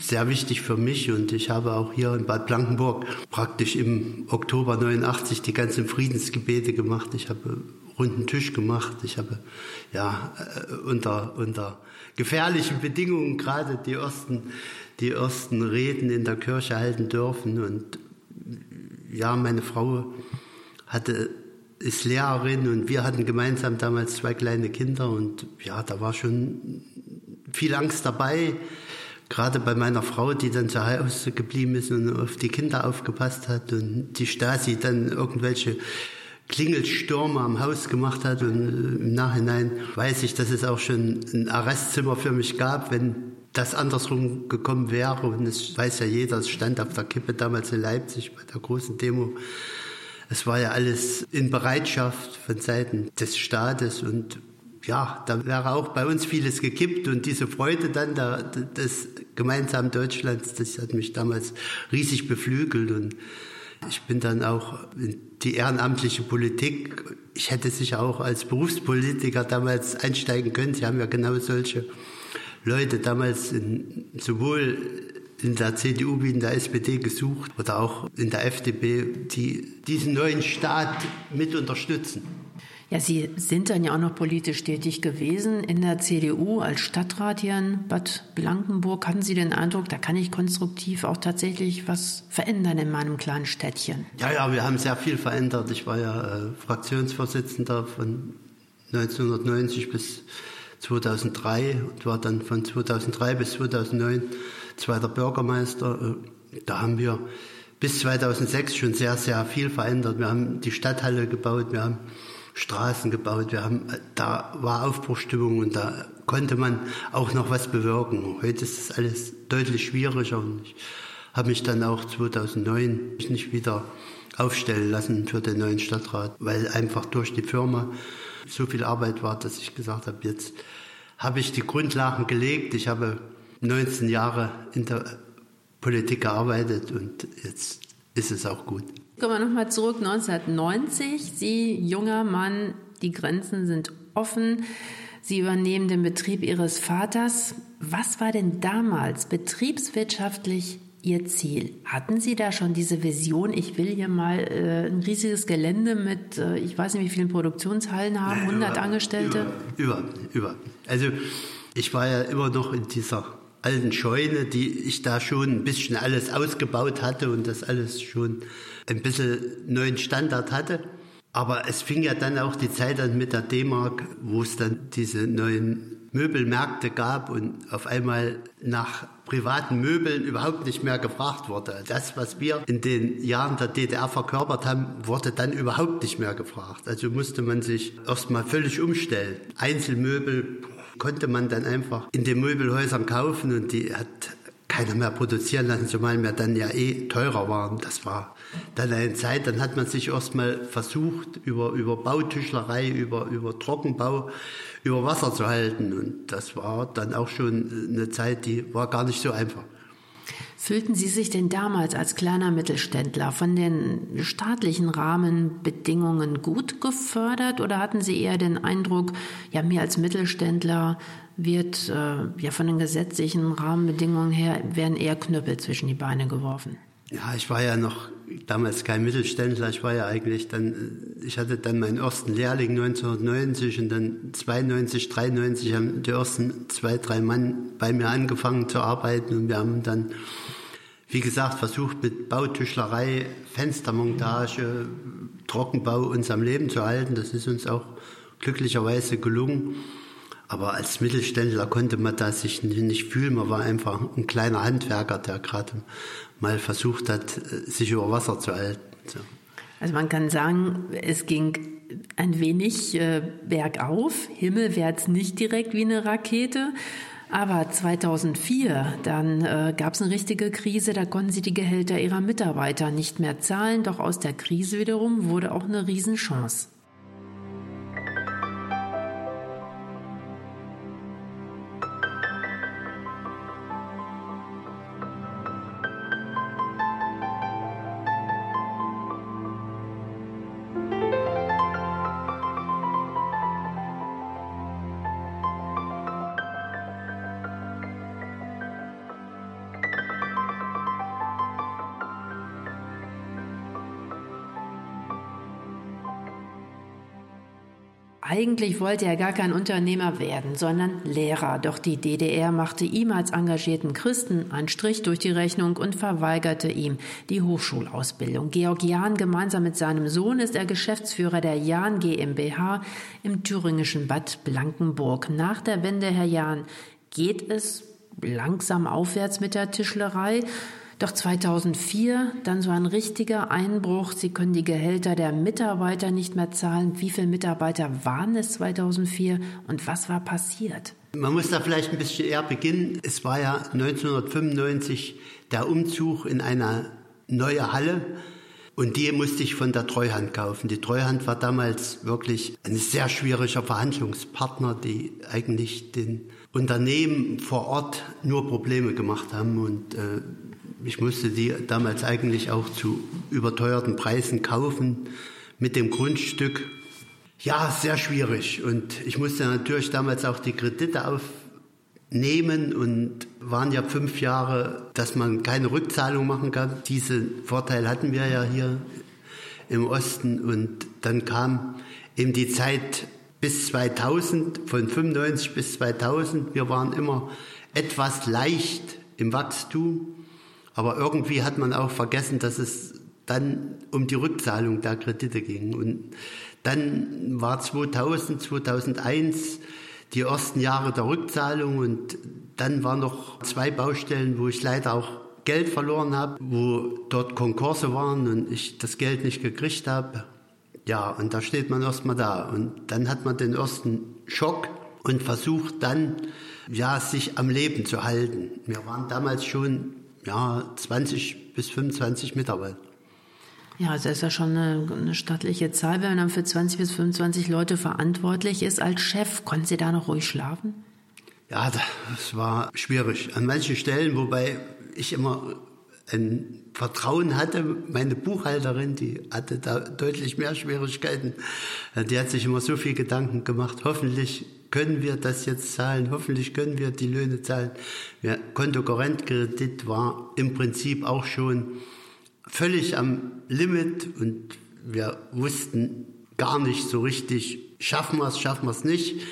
sehr wichtig für mich und ich habe auch hier in Bad Blankenburg praktisch im Oktober 89 die ganzen Friedensgebete gemacht. Ich habe runden Tisch gemacht. Ich habe ja äh, unter unter gefährlichen Bedingungen gerade die ersten die ersten Reden in der Kirche halten dürfen. Und ja, meine Frau hatte, ist Lehrerin und wir hatten gemeinsam damals zwei kleine Kinder. Und ja, da war schon viel Angst dabei, gerade bei meiner Frau, die dann zu Hause geblieben ist und auf die Kinder aufgepasst hat und die Stasi dann irgendwelche Klingelstürme am Haus gemacht hat und äh, im Nachhinein weiß ich, dass es auch schon ein Arrestzimmer für mich gab, wenn das andersrum gekommen wäre und es weiß ja jeder, es stand auf der Kippe damals in Leipzig bei der großen Demo. Es war ja alles in Bereitschaft von Seiten des Staates und ja, da wäre auch bei uns vieles gekippt und diese Freude dann da, des gemeinsamen Deutschlands, das hat mich damals riesig beflügelt und ich bin dann auch in die ehrenamtliche Politik. Ich hätte sicher auch als Berufspolitiker damals einsteigen können. Sie haben ja genau solche Leute damals in, sowohl in der CDU wie in der SPD gesucht oder auch in der FDP, die diesen neuen Staat mit unterstützen. Ja, Sie sind dann ja auch noch politisch tätig gewesen in der CDU als Stadtrat hier in Bad Blankenburg. Hatten Sie den Eindruck, da kann ich konstruktiv auch tatsächlich was verändern in meinem kleinen Städtchen? Ja, ja, wir haben sehr viel verändert. Ich war ja äh, Fraktionsvorsitzender von 1990 bis 2003 und war dann von 2003 bis 2009 zweiter Bürgermeister. Äh, da haben wir bis 2006 schon sehr, sehr viel verändert. Wir haben die Stadthalle gebaut, wir haben Straßen gebaut. Wir haben, da war Aufbruchstimmung und da konnte man auch noch was bewirken. Heute ist das alles deutlich schwieriger und ich habe mich dann auch 2009 nicht wieder aufstellen lassen für den neuen Stadtrat, weil einfach durch die Firma so viel Arbeit war, dass ich gesagt habe, jetzt habe ich die Grundlagen gelegt. Ich habe 19 Jahre in der Politik gearbeitet und jetzt ist es auch gut. Kommen wir nochmal zurück, 1990. Sie, junger Mann, die Grenzen sind offen. Sie übernehmen den Betrieb Ihres Vaters. Was war denn damals betriebswirtschaftlich Ihr Ziel? Hatten Sie da schon diese Vision, ich will hier mal äh, ein riesiges Gelände mit, äh, ich weiß nicht, wie vielen Produktionshallen haben, 100 über, Angestellte? Über, über, über. Also ich war ja immer noch in dieser alten Scheune, die ich da schon ein bisschen alles ausgebaut hatte und das alles schon ein bisschen neuen Standard hatte. Aber es fing ja dann auch die Zeit an mit der D-Mark, wo es dann diese neuen Möbelmärkte gab und auf einmal nach privaten Möbeln überhaupt nicht mehr gefragt wurde. Das, was wir in den Jahren der DDR verkörpert haben, wurde dann überhaupt nicht mehr gefragt. Also musste man sich erstmal völlig umstellen. Einzelmöbel konnte man dann einfach in den Möbelhäusern kaufen und die hat keiner mehr produzieren lassen, zumal wir dann ja eh teurer waren. Das war dann eine Zeit, dann hat man sich erstmal versucht, über, über Bautischlerei, über, über Trockenbau, über Wasser zu halten. Und das war dann auch schon eine Zeit, die war gar nicht so einfach. Fühlten Sie sich denn damals als kleiner Mittelständler von den staatlichen Rahmenbedingungen gut gefördert oder hatten Sie eher den Eindruck, ja, mir als Mittelständler wird äh, ja von den gesetzlichen Rahmenbedingungen her werden eher Knüppel zwischen die Beine geworfen? Ja, ich war ja noch damals kein Mittelständler. Ich war ja eigentlich dann, ich hatte dann meinen ersten Lehrling 1990 und dann 92, 93 haben die ersten zwei, drei Mann bei mir angefangen zu arbeiten und wir haben dann, wie gesagt, versucht mit Bautischlerei, Fenstermontage, Trockenbau uns am Leben zu halten. Das ist uns auch glücklicherweise gelungen. Aber als Mittelständler konnte man da sich nicht fühlen. Man war einfach ein kleiner Handwerker, der gerade mal versucht hat, sich über Wasser zu halten. So. Also man kann sagen, es ging ein wenig äh, bergauf, himmelwärts nicht direkt wie eine Rakete. Aber 2004, dann äh, gab es eine richtige Krise, da konnten sie die Gehälter ihrer Mitarbeiter nicht mehr zahlen. Doch aus der Krise wiederum wurde auch eine Riesenchance. Eigentlich wollte er gar kein Unternehmer werden, sondern Lehrer. Doch die DDR machte ihm als engagierten Christen einen Strich durch die Rechnung und verweigerte ihm die Hochschulausbildung. Georg Jahn gemeinsam mit seinem Sohn ist er Geschäftsführer der Jahn GmbH im thüringischen Bad Blankenburg. Nach der Wende, Herr Jahn, geht es langsam aufwärts mit der Tischlerei. Doch 2004 dann so ein richtiger Einbruch. Sie können die Gehälter der Mitarbeiter nicht mehr zahlen. Wie viele Mitarbeiter waren es 2004 und was war passiert? Man muss da vielleicht ein bisschen eher beginnen. Es war ja 1995 der Umzug in eine neue Halle. Und die musste ich von der Treuhand kaufen. Die Treuhand war damals wirklich ein sehr schwieriger Verhandlungspartner, die eigentlich den Unternehmen vor Ort nur Probleme gemacht haben. Und äh, ich musste die damals eigentlich auch zu überteuerten Preisen kaufen mit dem Grundstück. Ja, sehr schwierig. Und ich musste natürlich damals auch die Kredite auf nehmen und waren ja fünf Jahre, dass man keine Rückzahlung machen kann. Diesen Vorteil hatten wir ja hier im Osten und dann kam eben die Zeit bis 2000, von 95 bis 2000. Wir waren immer etwas leicht im Wachstum, aber irgendwie hat man auch vergessen, dass es dann um die Rückzahlung der Kredite ging. Und dann war 2000, 2001 die ersten Jahre der Rückzahlung und dann waren noch zwei Baustellen, wo ich leider auch Geld verloren habe, wo dort Konkurse waren und ich das Geld nicht gekriegt habe. Ja, und da steht man erstmal da und dann hat man den ersten Schock und versucht dann, ja, sich am Leben zu halten. Wir waren damals schon, ja, 20 bis 25 Mitarbeiter. Ja, also ist ja schon eine, eine stattliche Zahl, wenn man dann für 20 bis 25 Leute verantwortlich ist als Chef. Konnten Sie da noch ruhig schlafen? Ja, das war schwierig. An manchen Stellen, wobei ich immer ein Vertrauen hatte. Meine Buchhalterin, die hatte da deutlich mehr Schwierigkeiten. Die hat sich immer so viel Gedanken gemacht. Hoffentlich können wir das jetzt zahlen. Hoffentlich können wir die Löhne zahlen. Ja, Kontokorrentkredit war im Prinzip auch schon völlig am Limit und wir wussten gar nicht so richtig, schaffen wir es, schaffen wir es nicht.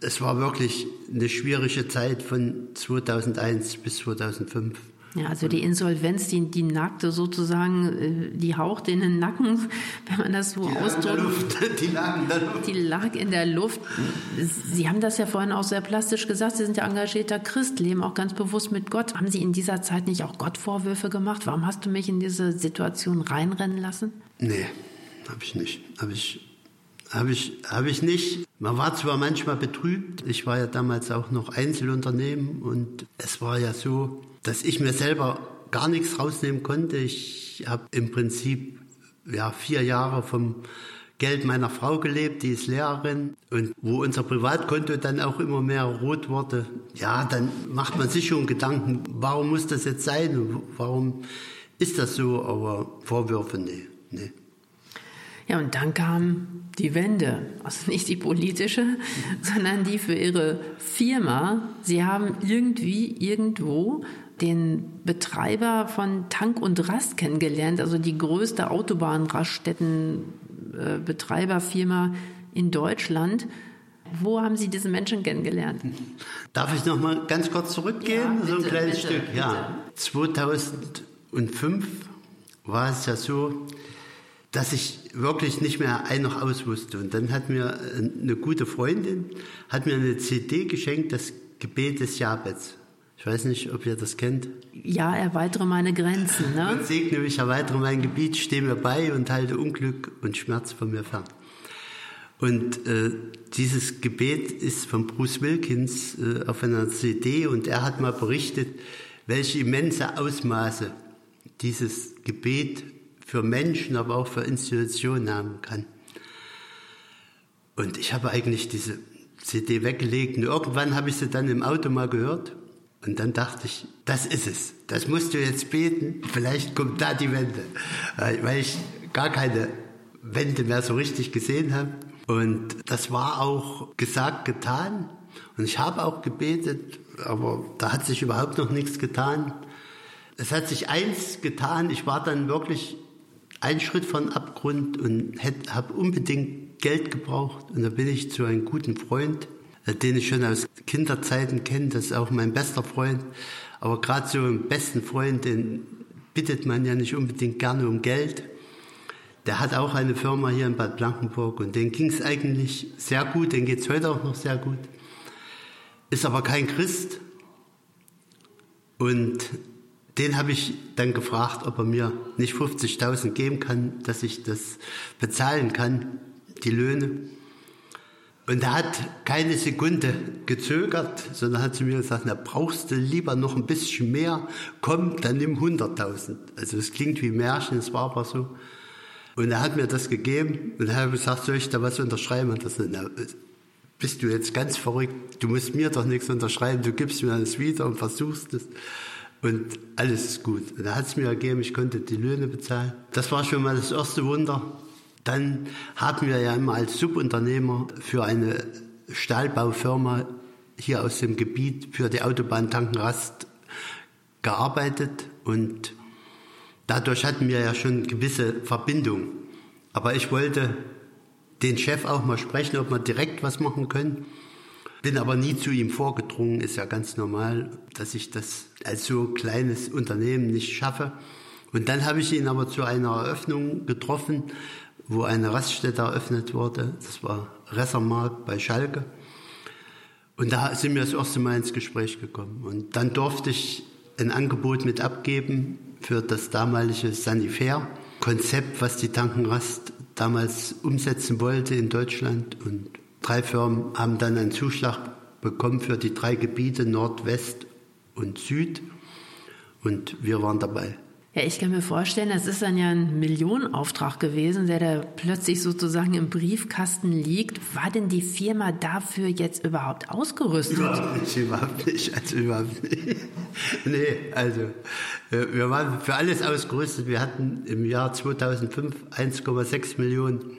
Es war wirklich eine schwierige Zeit von 2001 bis 2005. Ja, also die Insolvenz, die, die nagte sozusagen, äh, die hauchte in den Nacken, wenn man das so ausdrückt. Die lag in der Luft. Die lag in der Luft. Sie haben das ja vorhin auch sehr plastisch gesagt. Sie sind ja engagierter Christ, leben auch ganz bewusst mit Gott. Haben Sie in dieser Zeit nicht auch Gott Vorwürfe gemacht? Warum hast du mich in diese Situation reinrennen lassen? Nee, habe ich nicht. Habe ich, hab ich, hab ich nicht. Man war zwar manchmal betrübt. Ich war ja damals auch noch Einzelunternehmen und es war ja so, dass ich mir selber gar nichts rausnehmen konnte. Ich habe im Prinzip ja, vier Jahre vom Geld meiner Frau gelebt, die ist Lehrerin. Und wo unser Privatkonto dann auch immer mehr rot wurde, ja, dann macht man sich schon Gedanken, warum muss das jetzt sein? Warum ist das so? Aber Vorwürfe, nee, nee. Ja, und dann kam die Wende, also nicht die politische, sondern die für ihre Firma. Sie haben irgendwie, irgendwo den Betreiber von Tank und Rast kennengelernt, also die größte Autobahnraststättenbetreiberfirma in Deutschland. Wo haben Sie diese Menschen kennengelernt? Darf ich noch mal ganz kurz zurückgehen? Ja, bitte, so ein kleines bitte, Stück. Ja, 2005 war es ja so, dass ich wirklich nicht mehr ein noch aus wusste. Und dann hat mir eine gute Freundin hat mir eine CD geschenkt, das Gebet des Jabez. Ich weiß nicht, ob ihr das kennt. Ja, erweitere meine Grenzen. Ne? Gott segne mich, erweitere mein Gebiet, stehe mir bei und halte Unglück und Schmerz von mir fern. Und äh, dieses Gebet ist von Bruce Wilkins äh, auf einer CD und er hat mal berichtet, welche immense Ausmaße dieses Gebet für Menschen, aber auch für Institutionen haben kann. Und ich habe eigentlich diese CD weggelegt und irgendwann habe ich sie dann im Auto mal gehört und dann dachte ich, das ist es. Das musst du jetzt beten. Vielleicht kommt da die Wende. Weil ich gar keine Wende mehr so richtig gesehen habe. Und das war auch gesagt, getan. Und ich habe auch gebetet, aber da hat sich überhaupt noch nichts getan. Es hat sich eins getan. Ich war dann wirklich einen Schritt von Abgrund und habe unbedingt Geld gebraucht. Und da bin ich zu einem guten Freund äh, den ich schon aus Kinderzeiten kenne. Das ist auch mein bester Freund. Aber gerade so einen besten Freund, den bittet man ja nicht unbedingt gerne um Geld. Der hat auch eine Firma hier in Bad Blankenburg und den ging es eigentlich sehr gut, den geht es heute auch noch sehr gut. Ist aber kein Christ. Und den habe ich dann gefragt, ob er mir nicht 50.000 geben kann, dass ich das bezahlen kann, die Löhne. Und er hat keine Sekunde gezögert, sondern hat zu mir gesagt, na brauchst du lieber noch ein bisschen mehr, komm, dann nimm 100.000. Also es klingt wie Märchen, es war aber so. Und er hat mir das gegeben und er hat gesagt, soll ich da was unterschreiben? Und das, na, bist du jetzt ganz verrückt? Du musst mir doch nichts unterschreiben, du gibst mir alles wieder und versuchst es. Und alles ist gut. Und er hat es mir gegeben, ich konnte die Löhne bezahlen. Das war schon mal das erste Wunder. Dann haben wir ja immer als Subunternehmer für eine Stahlbaufirma hier aus dem Gebiet für die Autobahn Tankenrast gearbeitet und dadurch hatten wir ja schon gewisse Verbindung. Aber ich wollte den Chef auch mal sprechen, ob wir direkt was machen können. Bin aber nie zu ihm vorgedrungen, ist ja ganz normal, dass ich das als so kleines Unternehmen nicht schaffe. Und dann habe ich ihn aber zu einer Eröffnung getroffen, wo eine Raststätte eröffnet wurde. Das war Ressermarkt bei Schalke. Und da sind wir das erste Mal ins Gespräch gekommen. Und dann durfte ich ein Angebot mit abgeben für das damalige Sanifair-Konzept, was die Tankenrast damals umsetzen wollte in Deutschland. Und drei Firmen haben dann einen Zuschlag bekommen für die drei Gebiete Nord, West und Süd. Und wir waren dabei. Ja, ich kann mir vorstellen, das ist dann ja ein Millionenauftrag gewesen, der da plötzlich sozusagen im Briefkasten liegt. War denn die Firma dafür jetzt überhaupt ausgerüstet? Überhaupt nicht, überhaupt nicht, also überhaupt nicht. nee, also äh, wir waren für alles ausgerüstet. Wir hatten im Jahr 2005 1,6 Millionen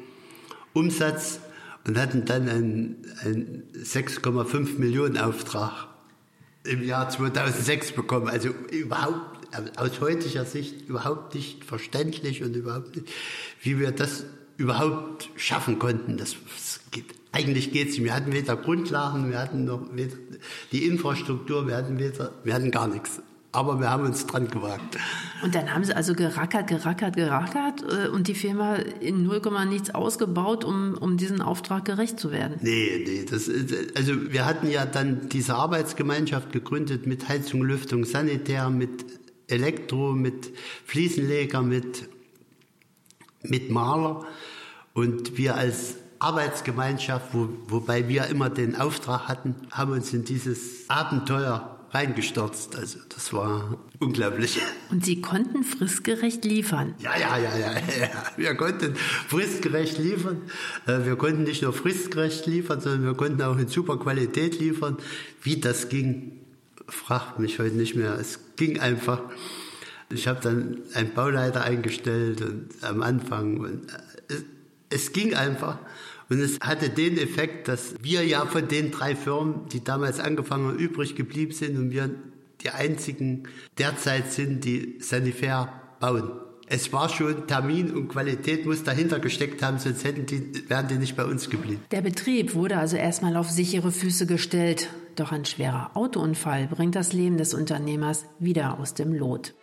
Umsatz und hatten dann einen, einen 6,5 Millionen Auftrag im Jahr 2006 bekommen. Also überhaupt aus heutiger Sicht überhaupt nicht verständlich und überhaupt nicht, wie wir das überhaupt schaffen konnten. Das, das geht, eigentlich geht es. Wir hatten weder Grundlagen, wir hatten noch weder die Infrastruktur, wir hatten weder, wir hatten gar nichts. Aber wir haben uns dran gewagt. Und dann haben Sie also gerackert, gerackert, gerackert äh, und die Firma in 0, nichts ausgebaut, um, um diesen Auftrag gerecht zu werden? Nee, nee. Das, also wir hatten ja dann diese Arbeitsgemeinschaft gegründet mit Heizung, Lüftung, Sanitär, mit Elektro, mit Fliesenleger, mit, mit Maler. Und wir als Arbeitsgemeinschaft, wo, wobei wir immer den Auftrag hatten, haben uns in dieses Abenteuer reingestürzt. Also das war unglaublich. Und Sie konnten fristgerecht liefern? Ja, ja, ja, ja, ja. Wir konnten fristgerecht liefern. Äh, wir konnten nicht nur fristgerecht liefern, sondern wir konnten auch in super Qualität liefern. Wie das ging, fragt mich heute nicht mehr. Es ging einfach. Ich habe dann einen Bauleiter eingestellt und am Anfang und es, es ging einfach. Und es hatte den Effekt, dass wir ja von den drei Firmen, die damals angefangen haben, übrig geblieben sind und wir die einzigen derzeit sind, die Sanifair bauen. Es war schon Termin und Qualität muss dahinter gesteckt haben, sonst hätten die, wären die nicht bei uns geblieben. Der Betrieb wurde also erstmal auf sichere Füße gestellt. Doch ein schwerer Autounfall bringt das Leben des Unternehmers wieder aus dem Lot.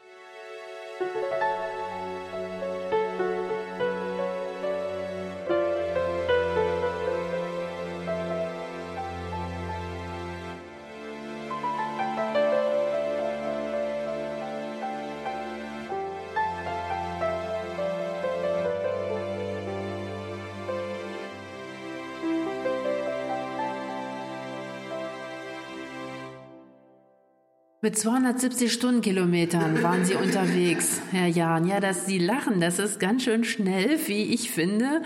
Mit 270 Stundenkilometern waren Sie unterwegs, Herr Jahn. Ja, dass Sie lachen, das ist ganz schön schnell, wie ich finde.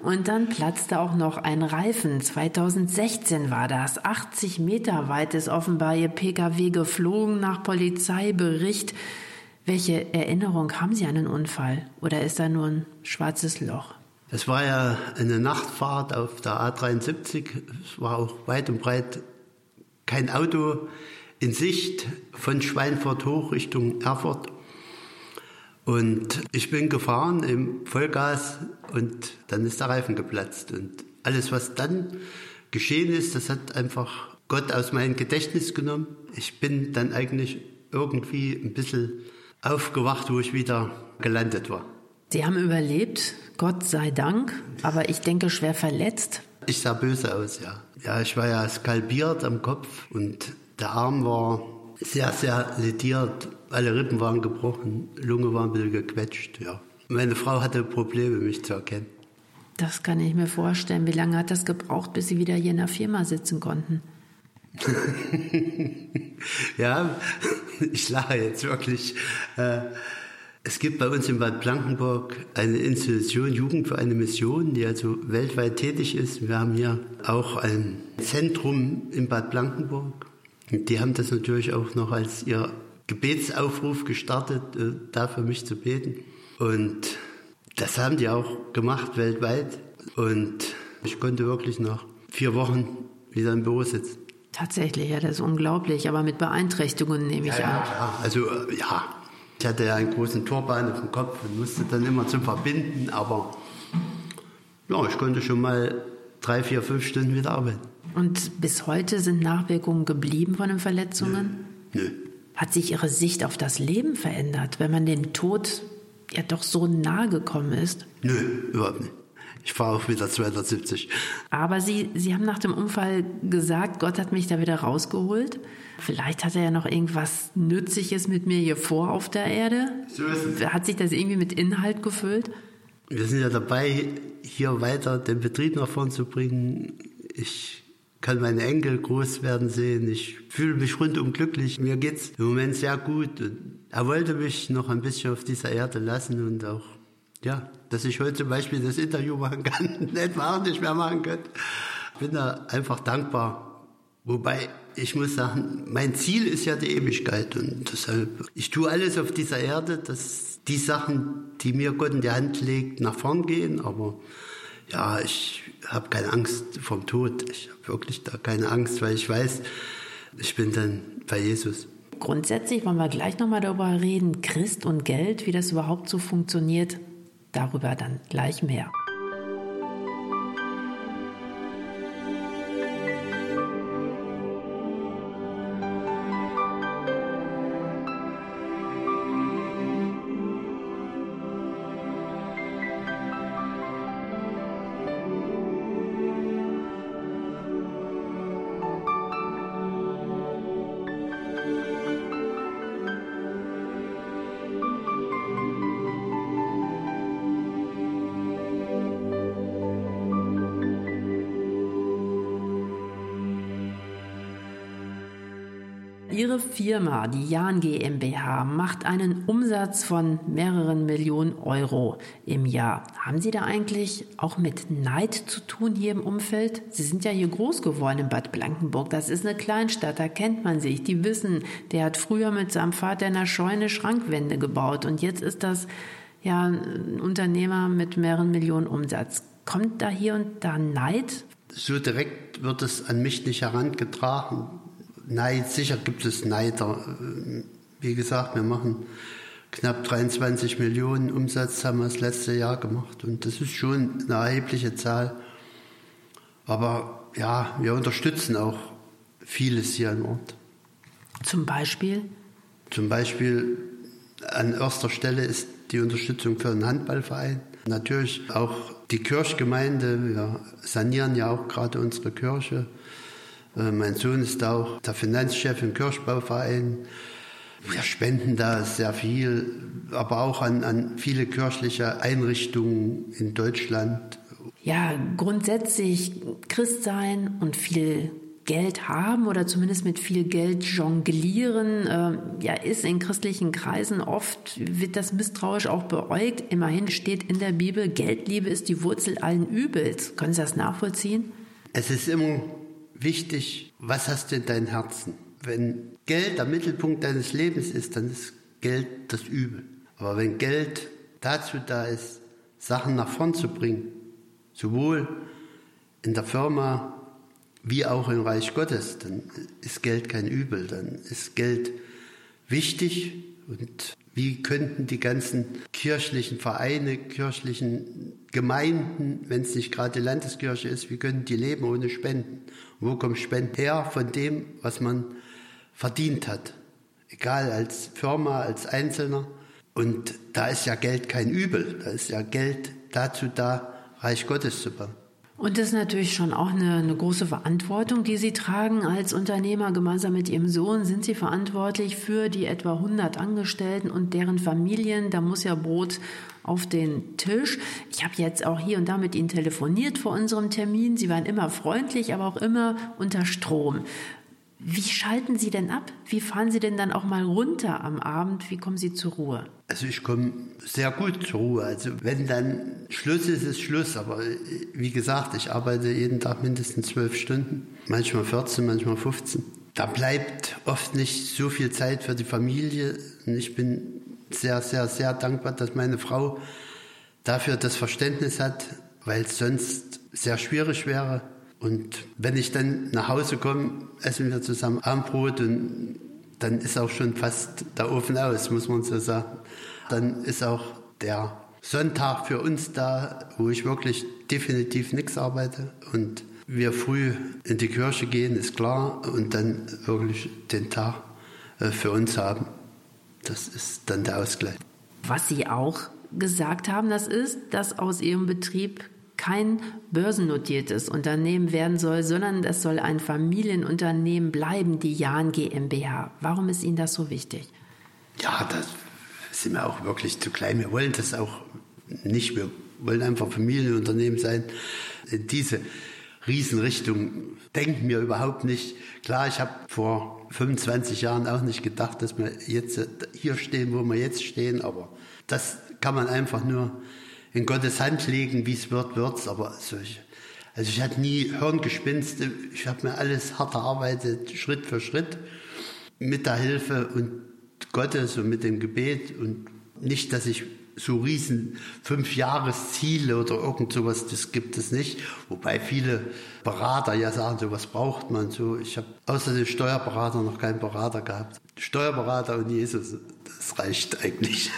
Und dann platzte auch noch ein Reifen. 2016 war das. 80 Meter weit ist offenbar Ihr Pkw geflogen nach Polizeibericht. Welche Erinnerung haben Sie an den Unfall? Oder ist da nur ein schwarzes Loch? Es war ja eine Nachtfahrt auf der A73. Es war auch weit und breit kein Auto in Sicht von Schweinfurt hoch Richtung Erfurt. Und ich bin gefahren im Vollgas und dann ist der Reifen geplatzt. Und alles, was dann geschehen ist, das hat einfach Gott aus meinem Gedächtnis genommen. Ich bin dann eigentlich irgendwie ein bisschen aufgewacht, wo ich wieder gelandet war. Sie haben überlebt, Gott sei Dank, aber ich denke schwer verletzt. Ich sah böse aus, ja. Ja, ich war ja skalpiert am Kopf und der Arm war sehr, sehr lediert. Alle Rippen waren gebrochen, Lunge war ein bisschen gequetscht, ja. Meine Frau hatte Probleme, mich zu erkennen. Das kann ich mir vorstellen. Wie lange hat das gebraucht, bis Sie wieder hier in der Firma sitzen konnten? ja, ich lache jetzt wirklich. Äh, es gibt bei uns in Bad Blankenburg eine Institution Jugend für eine Mission, die also weltweit tätig ist. Wir haben hier auch ein Zentrum in Bad Blankenburg. Die haben das natürlich auch noch als ihr Gebetsaufruf gestartet, äh, da für mich zu beten. Und das haben die auch gemacht weltweit. Und ich konnte wirklich nach vier Wochen wieder im Büro sitzen. Tatsächlich, ja, das ist unglaublich, aber mit Beeinträchtigungen nehme ich ja, an. Ja, also äh, ja, ich hatte ja einen großen Turban auf dem Kopf und musste dann immer zum Verbinden, aber ja, ich konnte schon mal drei, vier, fünf Stunden wieder arbeiten. Und bis heute sind Nachwirkungen geblieben von den Verletzungen? Nö. Nö. Hat sich Ihre Sicht auf das Leben verändert, wenn man dem Tod ja doch so nahe gekommen ist? Nö, überhaupt nicht. Ich fahre auch wieder 270. Aber Sie, Sie haben nach dem Unfall gesagt, Gott hat mich da wieder rausgeholt. Vielleicht hat er ja noch irgendwas Nützliches mit mir hier vor auf der Erde. So ist es. Hat sich das irgendwie mit Inhalt gefüllt? Wir sind ja dabei, hier weiter den Betrieb nach vorn zu bringen. Ich kann meine Enkel groß werden sehen. Ich fühle mich rundum glücklich. Mir geht's im Moment sehr gut. Und er wollte mich noch ein bisschen auf dieser Erde lassen und auch ja, dass ich heute zum Beispiel das Interview machen kann, nicht war auch nicht mehr machen könnte. Ich bin da einfach dankbar. Wobei, ich muss sagen, mein Ziel ist ja die Ewigkeit und deshalb, ich tue alles auf dieser Erde, dass die Sachen, die mir Gott in die Hand legt, nach vorn gehen, aber ja, ich habe keine Angst vom Tod. Ich habe wirklich da keine Angst, weil ich weiß, ich bin dann bei Jesus. Grundsätzlich wollen wir gleich nochmal darüber reden, Christ und Geld, wie das überhaupt so funktioniert. Darüber dann gleich mehr. Ihre Firma, die Jan GmbH, macht einen Umsatz von mehreren Millionen Euro im Jahr. Haben Sie da eigentlich auch mit Neid zu tun hier im Umfeld? Sie sind ja hier groß geworden in Bad Blankenburg. Das ist eine Kleinstadt, da kennt man sich. Die wissen, der hat früher mit seinem Vater in der Scheune Schrankwände gebaut und jetzt ist das ja ein Unternehmer mit mehreren Millionen Umsatz. Kommt da hier und da Neid? So direkt wird es an mich nicht herangetragen. Neid, sicher gibt es Neider. Wie gesagt, wir machen knapp 23 Millionen Umsatz, haben wir das letzte Jahr gemacht. Und das ist schon eine erhebliche Zahl. Aber ja, wir unterstützen auch vieles hier im Ort. Zum Beispiel? Zum Beispiel an erster Stelle ist die Unterstützung für einen Handballverein. Natürlich auch die Kirchgemeinde. Wir sanieren ja auch gerade unsere Kirche. Äh, mein Sohn ist auch der Finanzchef im Kirchbauverein. Wir spenden da sehr viel, aber auch an, an viele kirchliche Einrichtungen in Deutschland. Ja, grundsätzlich Christ sein und viel Geld haben oder zumindest mit viel Geld jonglieren, äh, ja, ist in christlichen Kreisen oft, wird das misstrauisch auch beäugt. Immerhin steht in der Bibel, Geldliebe ist die Wurzel allen Übels. Können Sie das nachvollziehen? Es ist immer wichtig, was hast du in deinem Herzen? Wenn Geld der Mittelpunkt deines Lebens ist, dann ist Geld das Übel. Aber wenn Geld dazu da ist, Sachen nach vorn zu bringen, sowohl in der Firma wie auch im Reich Gottes, dann ist Geld kein Übel, dann ist Geld wichtig und wie könnten die ganzen kirchlichen Vereine, kirchlichen Gemeinden, wenn es nicht gerade die Landeskirche ist, wie könnten die leben ohne Spenden? Wo kommt Spenden her? Von dem, was man verdient hat. Egal als Firma, als Einzelner. Und da ist ja Geld kein Übel. Da ist ja Geld dazu da, Reich Gottes zu bauen. Und das ist natürlich schon auch eine, eine, große Verantwortung, die Sie tragen als Unternehmer. Gemeinsam mit Ihrem Sohn sind Sie verantwortlich für die etwa 100 Angestellten und deren Familien. Da muss ja Brot auf den Tisch. Ich habe jetzt auch hier und da mit Ihnen telefoniert vor unserem Termin. Sie waren immer freundlich, aber auch immer unter Strom. Wie schalten Sie denn ab? Wie fahren Sie denn dann auch mal runter am Abend? Wie kommen Sie zur Ruhe? Also ich komme sehr gut zur Ruhe. Also wenn dann Schluss ist, ist Schluss. Aber wie gesagt, ich arbeite jeden Tag mindestens zwölf Stunden, manchmal 14, manchmal 15. Da bleibt oft nicht so viel Zeit für die Familie. Und ich bin sehr, sehr, sehr dankbar, dass meine Frau dafür das Verständnis hat, weil es sonst sehr schwierig wäre und wenn ich dann nach Hause komme, essen wir zusammen Abendbrot und dann ist auch schon fast der Ofen aus, muss man so sagen. Dann ist auch der Sonntag für uns da, wo ich wirklich definitiv nichts arbeite und wir früh in die Kirche gehen, ist klar, und dann wirklich den Tag äh, für uns haben. Das ist dann der Ausgleich. Was Sie auch gesagt haben, das ist, dass aus Ihrem Betrieb kein börsennotiertes Unternehmen werden soll, sondern es soll ein Familienunternehmen bleiben, die Jahn GmbH. Warum ist Ihnen das so wichtig? Ja, das sind wir auch wirklich zu klein. Wir wollen das auch nicht. Wir wollen einfach Familienunternehmen sein. In diese Riesenrichtung denken wir überhaupt nicht. Klar, ich habe vor 25 Jahren auch nicht gedacht, dass wir jetzt hier stehen, wo wir jetzt stehen, aber das kann man einfach nur in Gottes Hand legen, wie es wird, wird's. Aber solche, also ich hatte nie Hirngespinste. Ich habe mir alles hart erarbeitet, Schritt für Schritt, mit der Hilfe und Gottes und mit dem Gebet und nicht, dass ich so riesen Fünfjahresziele oder irgend sowas, das gibt es nicht. Wobei viele Berater ja sagen, sowas braucht man so. Ich habe außer dem Steuerberater noch keinen Berater gehabt. Steuerberater und Jesus, das reicht eigentlich.